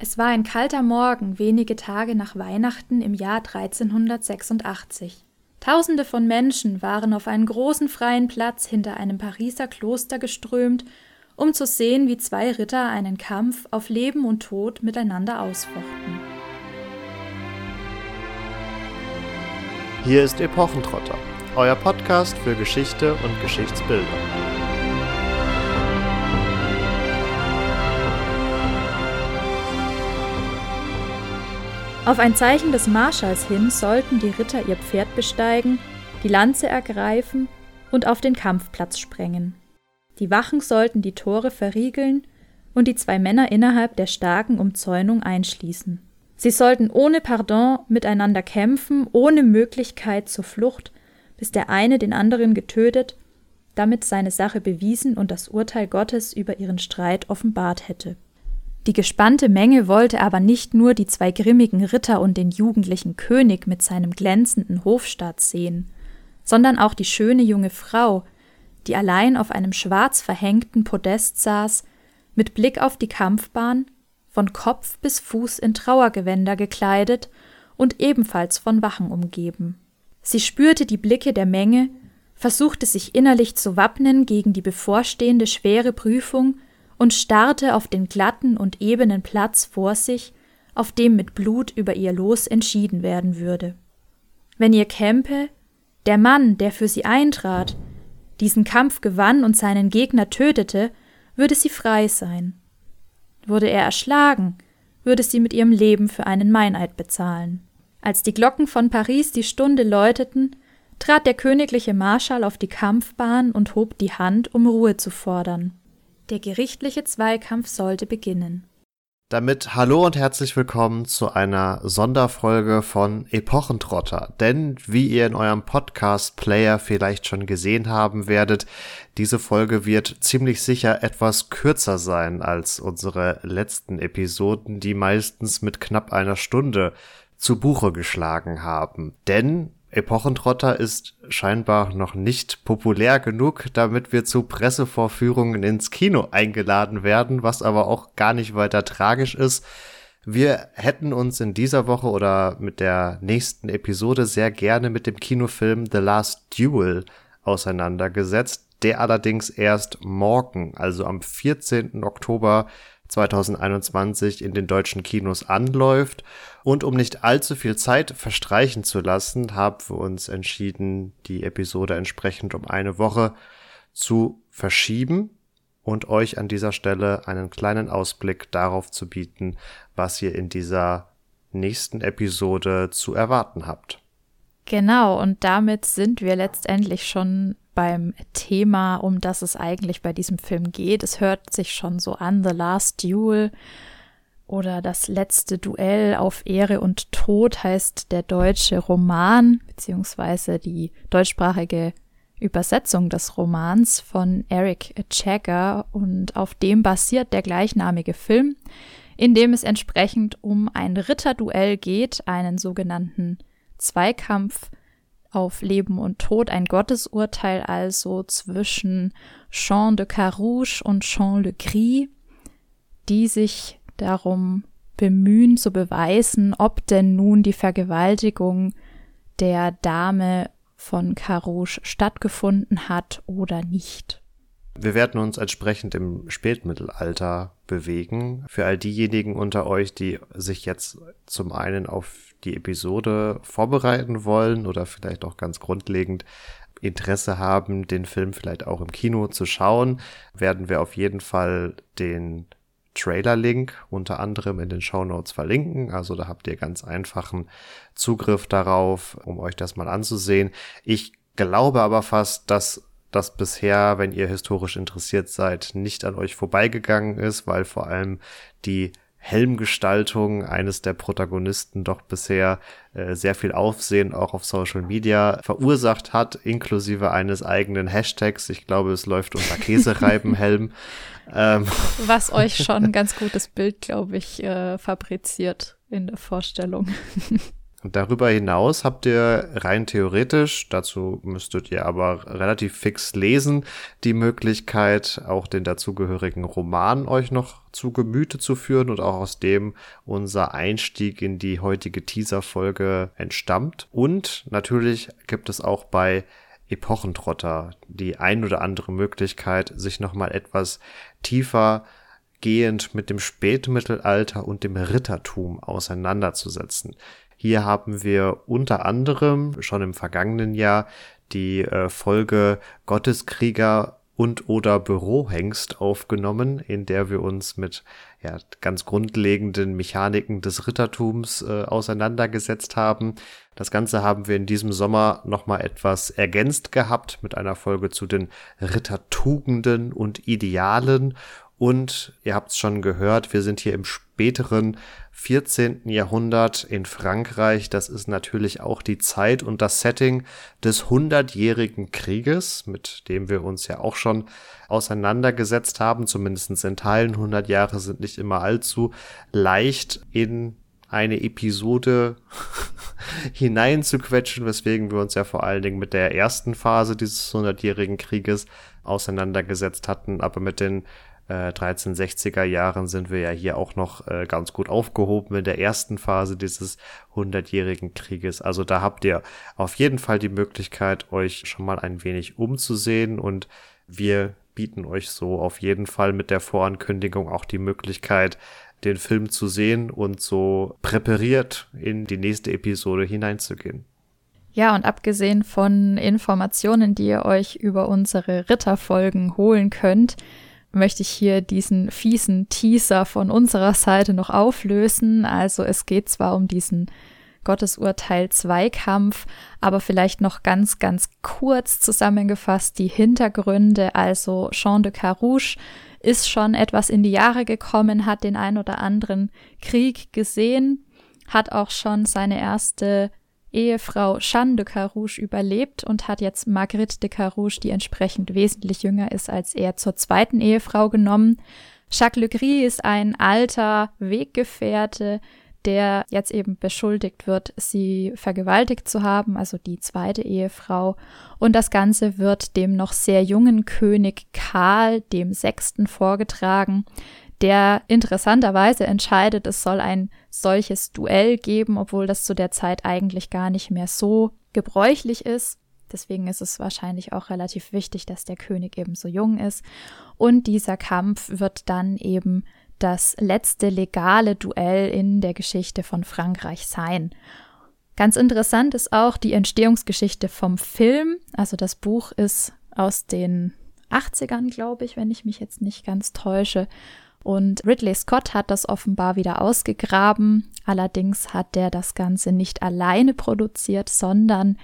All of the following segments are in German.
Es war ein kalter Morgen, wenige Tage nach Weihnachten im Jahr 1386. Tausende von Menschen waren auf einen großen freien Platz hinter einem Pariser Kloster geströmt, um zu sehen, wie zwei Ritter einen Kampf auf Leben und Tod miteinander ausfochten. Hier ist Epochentrotter, euer Podcast für Geschichte und Geschichtsbildung. Auf ein Zeichen des Marschalls hin sollten die Ritter ihr Pferd besteigen, die Lanze ergreifen und auf den Kampfplatz sprengen. Die Wachen sollten die Tore verriegeln und die zwei Männer innerhalb der starken Umzäunung einschließen. Sie sollten ohne Pardon miteinander kämpfen, ohne Möglichkeit zur Flucht, bis der eine den anderen getötet, damit seine Sache bewiesen und das Urteil Gottes über ihren Streit offenbart hätte. Die gespannte Menge wollte aber nicht nur die zwei grimmigen Ritter und den jugendlichen König mit seinem glänzenden Hofstaat sehen, sondern auch die schöne junge Frau, die allein auf einem schwarz verhängten Podest saß, mit Blick auf die Kampfbahn, von Kopf bis Fuß in Trauergewänder gekleidet und ebenfalls von Wachen umgeben. Sie spürte die Blicke der Menge, versuchte sich innerlich zu wappnen gegen die bevorstehende schwere Prüfung und starrte auf den glatten und ebenen Platz vor sich, auf dem mit Blut über ihr Los entschieden werden würde. Wenn ihr Kempe, der Mann, der für sie eintrat, diesen Kampf gewann und seinen Gegner tötete, würde sie frei sein. Wurde er erschlagen, würde sie mit ihrem Leben für einen Meineid bezahlen. Als die Glocken von Paris die Stunde läuteten, trat der königliche Marschall auf die Kampfbahn und hob die Hand, um Ruhe zu fordern. Der gerichtliche Zweikampf sollte beginnen. Damit hallo und herzlich willkommen zu einer Sonderfolge von Epochentrotter. Denn wie ihr in eurem Podcast-Player vielleicht schon gesehen haben werdet, diese Folge wird ziemlich sicher etwas kürzer sein als unsere letzten Episoden, die meistens mit knapp einer Stunde zu Buche geschlagen haben. Denn Epochentrotter ist scheinbar noch nicht populär genug, damit wir zu Pressevorführungen ins Kino eingeladen werden, was aber auch gar nicht weiter tragisch ist. Wir hätten uns in dieser Woche oder mit der nächsten Episode sehr gerne mit dem Kinofilm The Last Duel auseinandergesetzt, der allerdings erst morgen, also am 14. Oktober 2021 in den deutschen Kinos anläuft. Und um nicht allzu viel Zeit verstreichen zu lassen, haben wir uns entschieden, die Episode entsprechend um eine Woche zu verschieben und euch an dieser Stelle einen kleinen Ausblick darauf zu bieten, was ihr in dieser nächsten Episode zu erwarten habt. Genau, und damit sind wir letztendlich schon beim Thema, um das es eigentlich bei diesem Film geht. Es hört sich schon so an, The Last Duel oder Das letzte Duell auf Ehre und Tod heißt der deutsche Roman, beziehungsweise die deutschsprachige Übersetzung des Romans von Eric Jagger und auf dem basiert der gleichnamige Film, in dem es entsprechend um ein Ritterduell geht, einen sogenannten Zweikampf auf Leben und Tod, ein Gottesurteil also zwischen Jean de Carouge und Jean le Gris, die sich darum bemühen zu beweisen, ob denn nun die Vergewaltigung der Dame von Carouge stattgefunden hat oder nicht. Wir werden uns entsprechend im Spätmittelalter bewegen. Für all diejenigen unter euch, die sich jetzt zum einen auf die Episode vorbereiten wollen oder vielleicht auch ganz grundlegend Interesse haben, den Film vielleicht auch im Kino zu schauen, werden wir auf jeden Fall den Trailer-Link unter anderem in den Show Notes verlinken. Also da habt ihr ganz einfachen Zugriff darauf, um euch das mal anzusehen. Ich glaube aber fast, dass das bisher, wenn ihr historisch interessiert seid, nicht an euch vorbeigegangen ist, weil vor allem die Helmgestaltung eines der Protagonisten doch bisher äh, sehr viel Aufsehen auch auf Social Media verursacht hat, inklusive eines eigenen Hashtags. Ich glaube, es läuft unter Käsereibenhelm. ähm. Was euch schon ein ganz gutes Bild, glaube ich, äh, fabriziert in der Vorstellung. Und darüber hinaus habt ihr rein theoretisch, dazu müsstet ihr aber relativ fix lesen, die Möglichkeit, auch den dazugehörigen Roman euch noch zu Gemüte zu führen und auch aus dem unser Einstieg in die heutige Teaser-Folge entstammt. Und natürlich gibt es auch bei Epochentrotter die ein oder andere Möglichkeit, sich nochmal etwas tiefer gehend mit dem Spätmittelalter und dem Rittertum auseinanderzusetzen. Hier haben wir unter anderem schon im vergangenen Jahr die äh, Folge Gotteskrieger und oder Bürohengst aufgenommen, in der wir uns mit ja, ganz grundlegenden Mechaniken des Rittertums äh, auseinandergesetzt haben. Das Ganze haben wir in diesem Sommer nochmal etwas ergänzt gehabt mit einer Folge zu den Rittertugenden und Idealen und ihr habt es schon gehört, wir sind hier im späteren 14. Jahrhundert in Frankreich. Das ist natürlich auch die Zeit und das Setting des Hundertjährigen Krieges, mit dem wir uns ja auch schon auseinandergesetzt haben. Zumindest in Teilen 100 Jahre sind nicht immer allzu leicht in eine Episode hineinzuquetschen, weswegen wir uns ja vor allen Dingen mit der ersten Phase dieses hundertjährigen Krieges auseinandergesetzt hatten, aber mit den äh, 1360er Jahren sind wir ja hier auch noch äh, ganz gut aufgehoben in der ersten Phase dieses hundertjährigen Krieges. Also da habt ihr auf jeden Fall die Möglichkeit, euch schon mal ein wenig umzusehen und wir bieten euch so auf jeden Fall mit der Vorankündigung auch die Möglichkeit, den Film zu sehen und so präpariert in die nächste Episode hineinzugehen. Ja, und abgesehen von Informationen, die ihr euch über unsere Ritterfolgen holen könnt, möchte ich hier diesen fiesen Teaser von unserer Seite noch auflösen. Also es geht zwar um diesen Gottesurteil Zweikampf, aber vielleicht noch ganz, ganz kurz zusammengefasst die Hintergründe. Also Jean de Carouge ist schon etwas in die Jahre gekommen, hat den ein oder anderen Krieg gesehen, hat auch schon seine erste Ehefrau Jeanne de Carouge überlebt und hat jetzt Marguerite de Carouge, die entsprechend wesentlich jünger ist als er, zur zweiten Ehefrau genommen. Jacques Le Gris ist ein alter Weggefährte, der jetzt eben beschuldigt wird, sie vergewaltigt zu haben, also die zweite Ehefrau. Und das Ganze wird dem noch sehr jungen König Karl dem Sechsten vorgetragen, der interessanterweise entscheidet, es soll ein solches Duell geben, obwohl das zu der Zeit eigentlich gar nicht mehr so gebräuchlich ist. Deswegen ist es wahrscheinlich auch relativ wichtig, dass der König eben so jung ist. Und dieser Kampf wird dann eben das letzte legale Duell in der Geschichte von Frankreich sein. Ganz interessant ist auch die Entstehungsgeschichte vom Film. Also das Buch ist aus den 80ern, glaube ich, wenn ich mich jetzt nicht ganz täusche. Und Ridley Scott hat das offenbar wieder ausgegraben. Allerdings hat der das Ganze nicht alleine produziert, sondern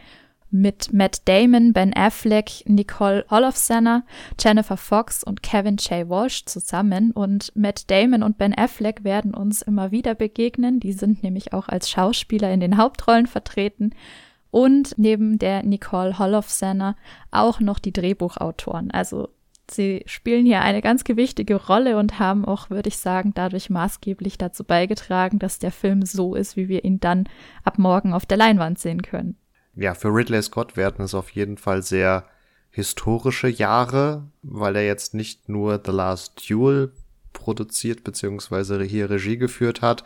mit Matt Damon, Ben Affleck, Nicole Olofsner, Jennifer Fox und Kevin J. Walsh zusammen. Und Matt Damon und Ben Affleck werden uns immer wieder begegnen. Die sind nämlich auch als Schauspieler in den Hauptrollen vertreten. Und neben der Nicole Holofcener auch noch die Drehbuchautoren. Also Sie spielen hier eine ganz gewichtige Rolle und haben auch, würde ich sagen, dadurch maßgeblich dazu beigetragen, dass der Film so ist, wie wir ihn dann ab morgen auf der Leinwand sehen können. Ja, für Ridley Scott werden es auf jeden Fall sehr historische Jahre, weil er jetzt nicht nur The Last Duel produziert beziehungsweise hier Regie geführt hat,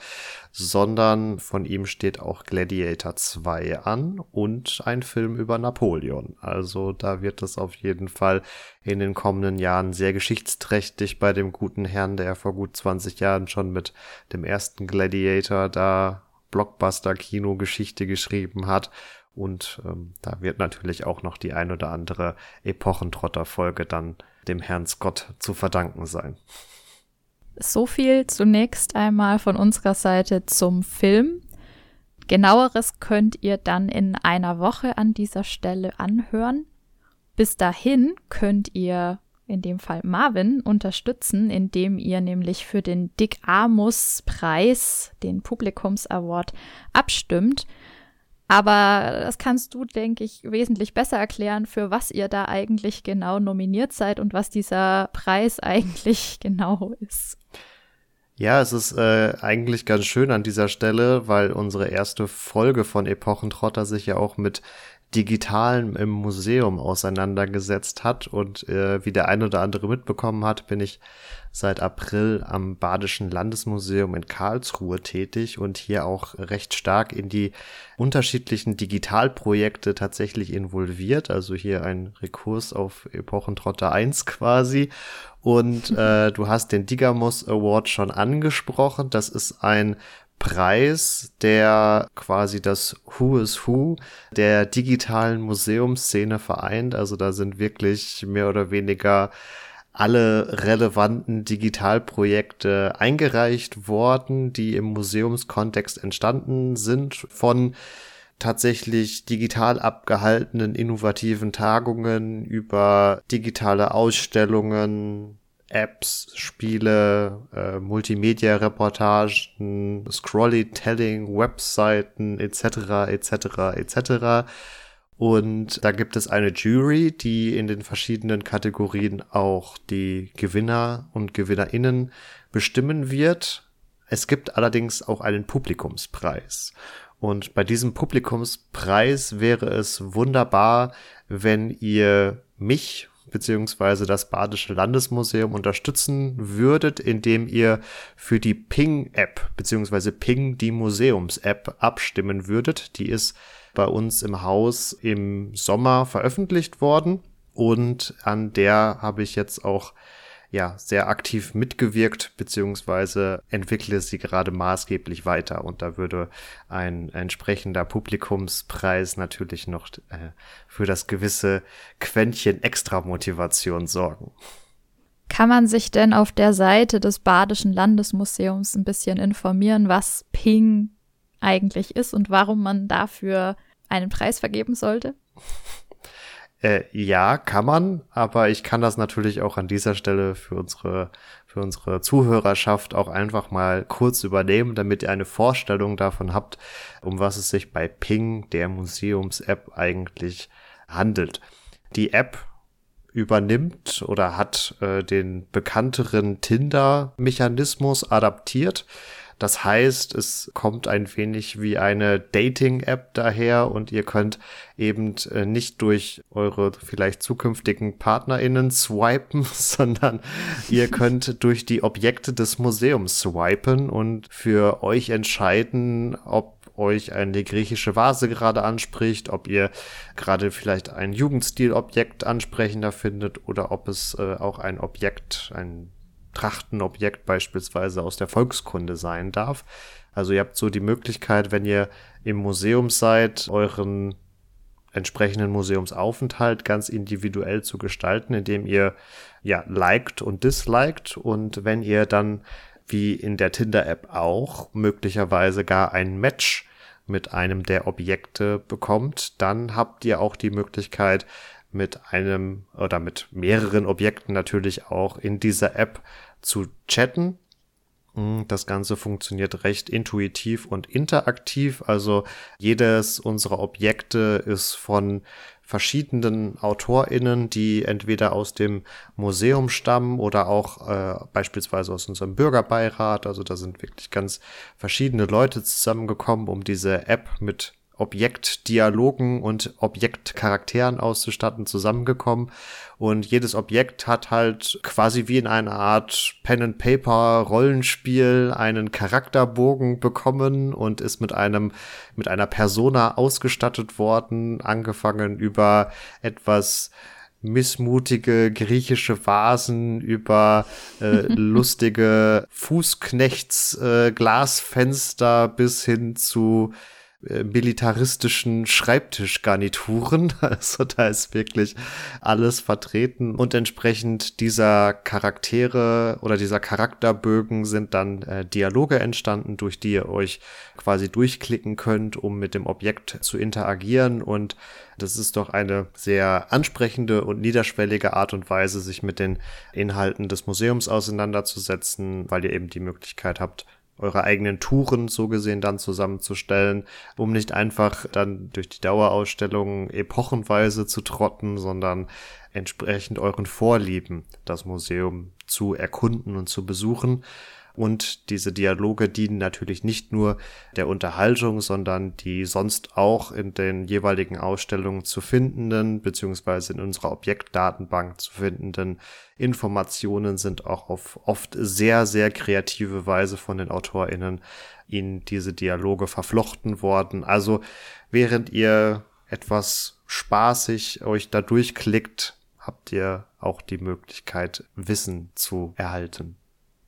sondern von ihm steht auch Gladiator 2 an und ein Film über Napoleon. Also da wird es auf jeden Fall in den kommenden Jahren sehr geschichtsträchtig bei dem guten Herrn, der vor gut 20 Jahren schon mit dem ersten Gladiator da Blockbuster-Kino-Geschichte geschrieben hat. Und ähm, da wird natürlich auch noch die ein oder andere Epochentrotter-Folge dann dem Herrn Scott zu verdanken sein. So viel zunächst einmal von unserer Seite zum Film. Genaueres könnt ihr dann in einer Woche an dieser Stelle anhören. Bis dahin könnt ihr in dem Fall Marvin unterstützen, indem ihr nämlich für den Dick Amos Preis, den Publikums Award, abstimmt. Aber das kannst du, denke ich, wesentlich besser erklären, für was ihr da eigentlich genau nominiert seid und was dieser Preis eigentlich genau ist. Ja, es ist äh, eigentlich ganz schön an dieser Stelle, weil unsere erste Folge von Epochentrotter sich ja auch mit Digitalen im Museum auseinandergesetzt hat. Und äh, wie der ein oder andere mitbekommen hat, bin ich seit April am Badischen Landesmuseum in Karlsruhe tätig und hier auch recht stark in die unterschiedlichen Digitalprojekte tatsächlich involviert. Also hier ein Rekurs auf Epochentrotter 1 quasi. Und äh, du hast den Digamos Award schon angesprochen. Das ist ein Preis, der quasi das Who is Who der digitalen Museumsszene vereint. Also da sind wirklich mehr oder weniger alle relevanten Digitalprojekte eingereicht worden, die im Museumskontext entstanden sind, von tatsächlich digital abgehaltenen innovativen Tagungen über digitale Ausstellungen, Apps, Spiele, äh, Multimedia-Reportagen, Scrollytelling, Webseiten etc. etc. etc. Und da gibt es eine Jury, die in den verschiedenen Kategorien auch die Gewinner und Gewinnerinnen bestimmen wird. Es gibt allerdings auch einen Publikumspreis. Und bei diesem Publikumspreis wäre es wunderbar, wenn ihr mich beziehungsweise das Badische Landesmuseum unterstützen würdet, indem ihr für die Ping-App beziehungsweise Ping die Museums-App abstimmen würdet. Die ist bei uns im Haus im Sommer veröffentlicht worden und an der habe ich jetzt auch ja, sehr aktiv mitgewirkt, beziehungsweise entwickle sie gerade maßgeblich weiter. Und da würde ein entsprechender Publikumspreis natürlich noch äh, für das gewisse Quäntchen Extra-Motivation sorgen. Kann man sich denn auf der Seite des Badischen Landesmuseums ein bisschen informieren, was Ping eigentlich ist und warum man dafür einen Preis vergeben sollte? Äh, ja, kann man, aber ich kann das natürlich auch an dieser Stelle für unsere, für unsere Zuhörerschaft auch einfach mal kurz übernehmen, damit ihr eine Vorstellung davon habt, um was es sich bei Ping, der Museums-App, eigentlich handelt. Die App übernimmt oder hat äh, den bekannteren Tinder-Mechanismus adaptiert. Das heißt, es kommt ein wenig wie eine Dating-App daher und ihr könnt eben äh, nicht durch eure vielleicht zukünftigen PartnerInnen swipen, sondern ihr könnt durch die Objekte des Museums swipen und für euch entscheiden, ob euch eine griechische Vase gerade anspricht, ob ihr gerade vielleicht ein Jugendstilobjekt ansprechender findet oder ob es äh, auch ein Objekt, ein Trachtenobjekt beispielsweise aus der Volkskunde sein darf. Also ihr habt so die Möglichkeit, wenn ihr im Museum seid, euren entsprechenden Museumsaufenthalt ganz individuell zu gestalten, indem ihr ja liked und disliked und wenn ihr dann wie in der Tinder-App auch möglicherweise gar ein Match mit einem der Objekte bekommt, dann habt ihr auch die Möglichkeit, mit einem oder mit mehreren Objekten natürlich auch in dieser App zu chatten. Hm, das Ganze funktioniert recht intuitiv und interaktiv. Also jedes unserer Objekte ist von verschiedenen AutorInnen, die entweder aus dem Museum stammen oder auch äh, beispielsweise aus unserem Bürgerbeirat. Also da sind wirklich ganz verschiedene Leute zusammengekommen, um diese App mit Objektdialogen und Objektcharakteren auszustatten zusammengekommen. Und jedes Objekt hat halt quasi wie in einer Art Pen-and-Paper-Rollenspiel einen Charakterbogen bekommen und ist mit einem, mit einer Persona ausgestattet worden, angefangen über etwas missmutige griechische Vasen über äh, lustige Fußknechts äh, Glasfenster bis hin zu äh, militaristischen Schreibtischgarnituren. Also da ist wirklich alles vertreten und entsprechend dieser Charaktere oder dieser Charakterbögen sind dann äh, Dialoge entstanden, durch die ihr euch quasi durchklicken könnt, um mit dem Objekt zu interagieren und das ist doch eine sehr ansprechende und niederschwellige Art und Weise, sich mit den Inhalten des Museums auseinanderzusetzen, weil ihr eben die Möglichkeit habt, eure eigenen Touren so gesehen dann zusammenzustellen, um nicht einfach dann durch die Dauerausstellung epochenweise zu trotten, sondern entsprechend euren Vorlieben das Museum zu erkunden und zu besuchen. Und diese Dialoge dienen natürlich nicht nur der Unterhaltung, sondern die sonst auch in den jeweiligen Ausstellungen zu findenden, beziehungsweise in unserer Objektdatenbank zu findenden Informationen sind auch auf oft sehr, sehr kreative Weise von den AutorInnen in diese Dialoge verflochten worden. Also während ihr etwas spaßig euch da durchklickt, habt ihr auch die Möglichkeit, Wissen zu erhalten.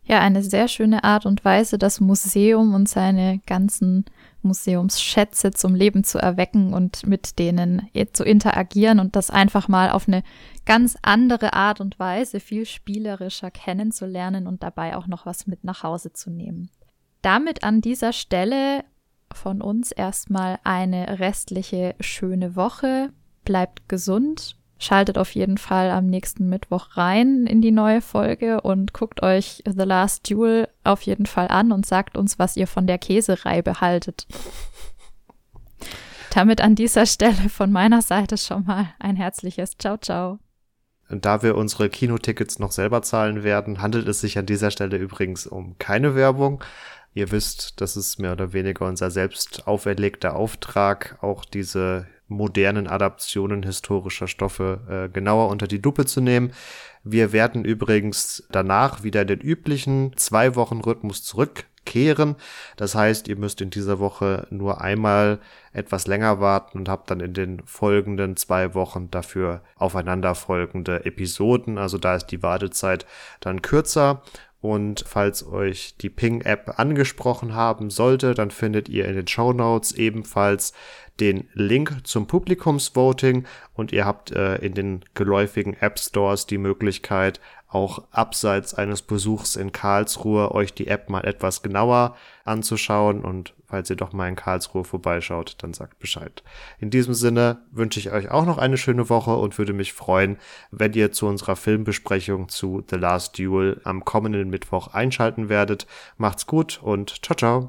Ja, eine sehr schöne Art und Weise, das Museum und seine ganzen Museumsschätze zum Leben zu erwecken und mit denen zu interagieren und das einfach mal auf eine ganz andere Art und Weise, viel spielerischer kennenzulernen und dabei auch noch was mit nach Hause zu nehmen. Damit an dieser Stelle von uns erstmal eine restliche schöne Woche. Bleibt gesund. Schaltet auf jeden Fall am nächsten Mittwoch rein in die neue Folge und guckt euch The Last Duel auf jeden Fall an und sagt uns, was ihr von der Käsereibe haltet. Damit an dieser Stelle von meiner Seite schon mal ein herzliches Ciao, ciao. Da wir unsere Kinotickets noch selber zahlen werden, handelt es sich an dieser Stelle übrigens um keine Werbung. Ihr wisst, das ist mehr oder weniger unser selbst auferlegter Auftrag, auch diese modernen Adaptionen historischer Stoffe äh, genauer unter die Lupe zu nehmen. Wir werden übrigens danach wieder in den üblichen zwei Wochen Rhythmus zurückkehren. Das heißt, ihr müsst in dieser Woche nur einmal etwas länger warten und habt dann in den folgenden zwei Wochen dafür aufeinanderfolgende Episoden. Also da ist die Wartezeit dann kürzer und falls euch die Ping-App angesprochen haben sollte, dann findet ihr in den Show Notes ebenfalls den Link zum Publikumsvoting. Und ihr habt äh, in den geläufigen App Stores die Möglichkeit, auch abseits eines Besuchs in Karlsruhe euch die App mal etwas genauer anzuschauen und falls ihr doch mal in Karlsruhe vorbeischaut, dann sagt Bescheid. In diesem Sinne wünsche ich euch auch noch eine schöne Woche und würde mich freuen, wenn ihr zu unserer Filmbesprechung zu The Last Duel am kommenden Mittwoch einschalten werdet. Macht's gut und ciao ciao.